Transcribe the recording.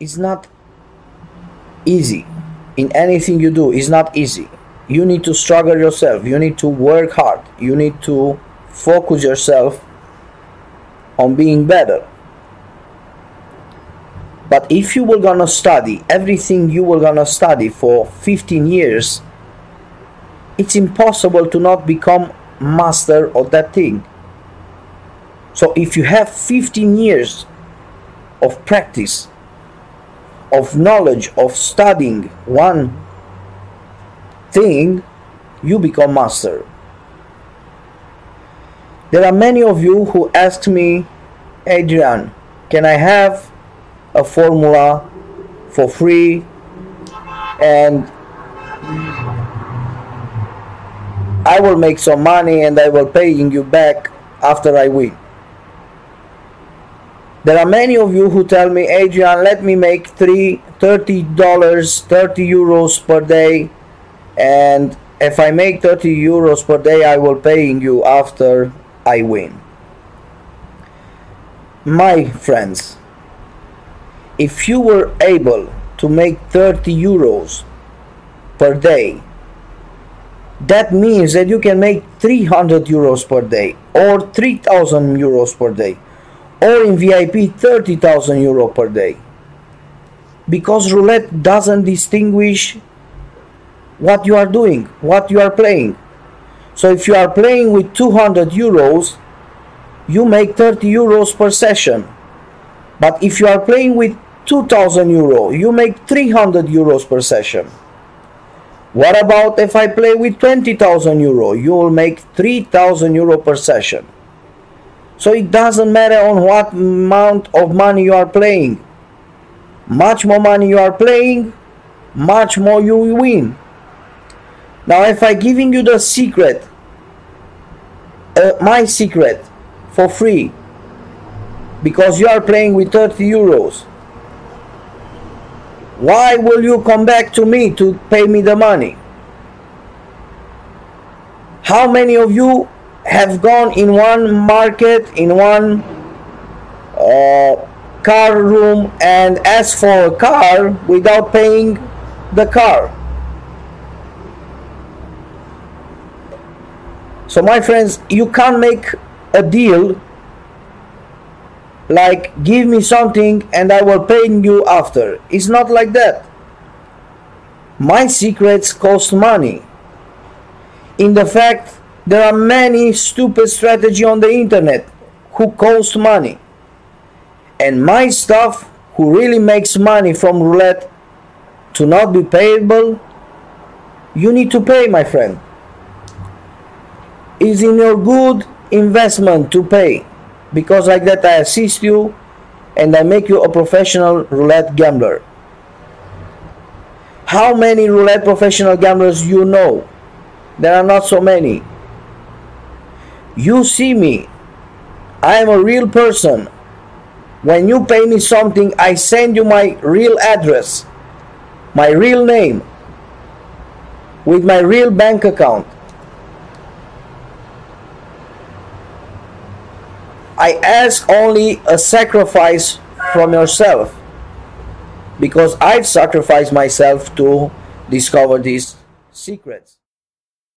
it's not easy. In anything you do it's not easy. You need to struggle yourself. You need to work hard. You need to focus yourself on being better. But if you were gonna study everything you were gonna study for 15 years it's impossible to not become master of that thing. So if you have 15 years of practice of knowledge of studying one thing you become master. There are many of you who ask me adrian can i have a formula for free? And i will make some money and i will paying you back after i win there are many of you who tell me, Adrian, let me make three, $30, 30 euros per day. And if I make 30 euros per day, I will paying you after I win. My friends, if you were able to make 30 euros per day, that means that you can make 300 euros per day or 3000 euros per day or in VIP 30,000 euro per day. Because roulette doesn't distinguish what you are doing, what you are playing. So if you are playing with 200 euros, you make 30 euros per session. But if you are playing with 2000 euro, you make 300 euros per session. What about if I play with 20,000 euro? You will make 3000 euro per session. So it doesn't matter on what amount of money you are playing. Much more money you are playing, much more you will win. Now if I giving you the secret, uh, my secret for free, because you are playing with 30 euros, why will you come back to me to pay me the money? How many of you have gone in one market in one uh, car room and asked for a car without paying the car. So my friends you can't make a deal like give me something and i will pay you after. It's not like that. My secrets cost money. In the fact there are many stupid strategy on the internet who cost money. And my stuff who really makes money from roulette to not be payable, you need to pay, my friend. Is in your good investment to pay because like that I assist you and I make you a professional roulette gambler. How many roulette professional gamblers you know? There are not so many. You see me. I am a real person. When you pay me something, I send you my real address, my real name, with my real bank account. I ask only a sacrifice from yourself because I've sacrificed myself to discover these secrets.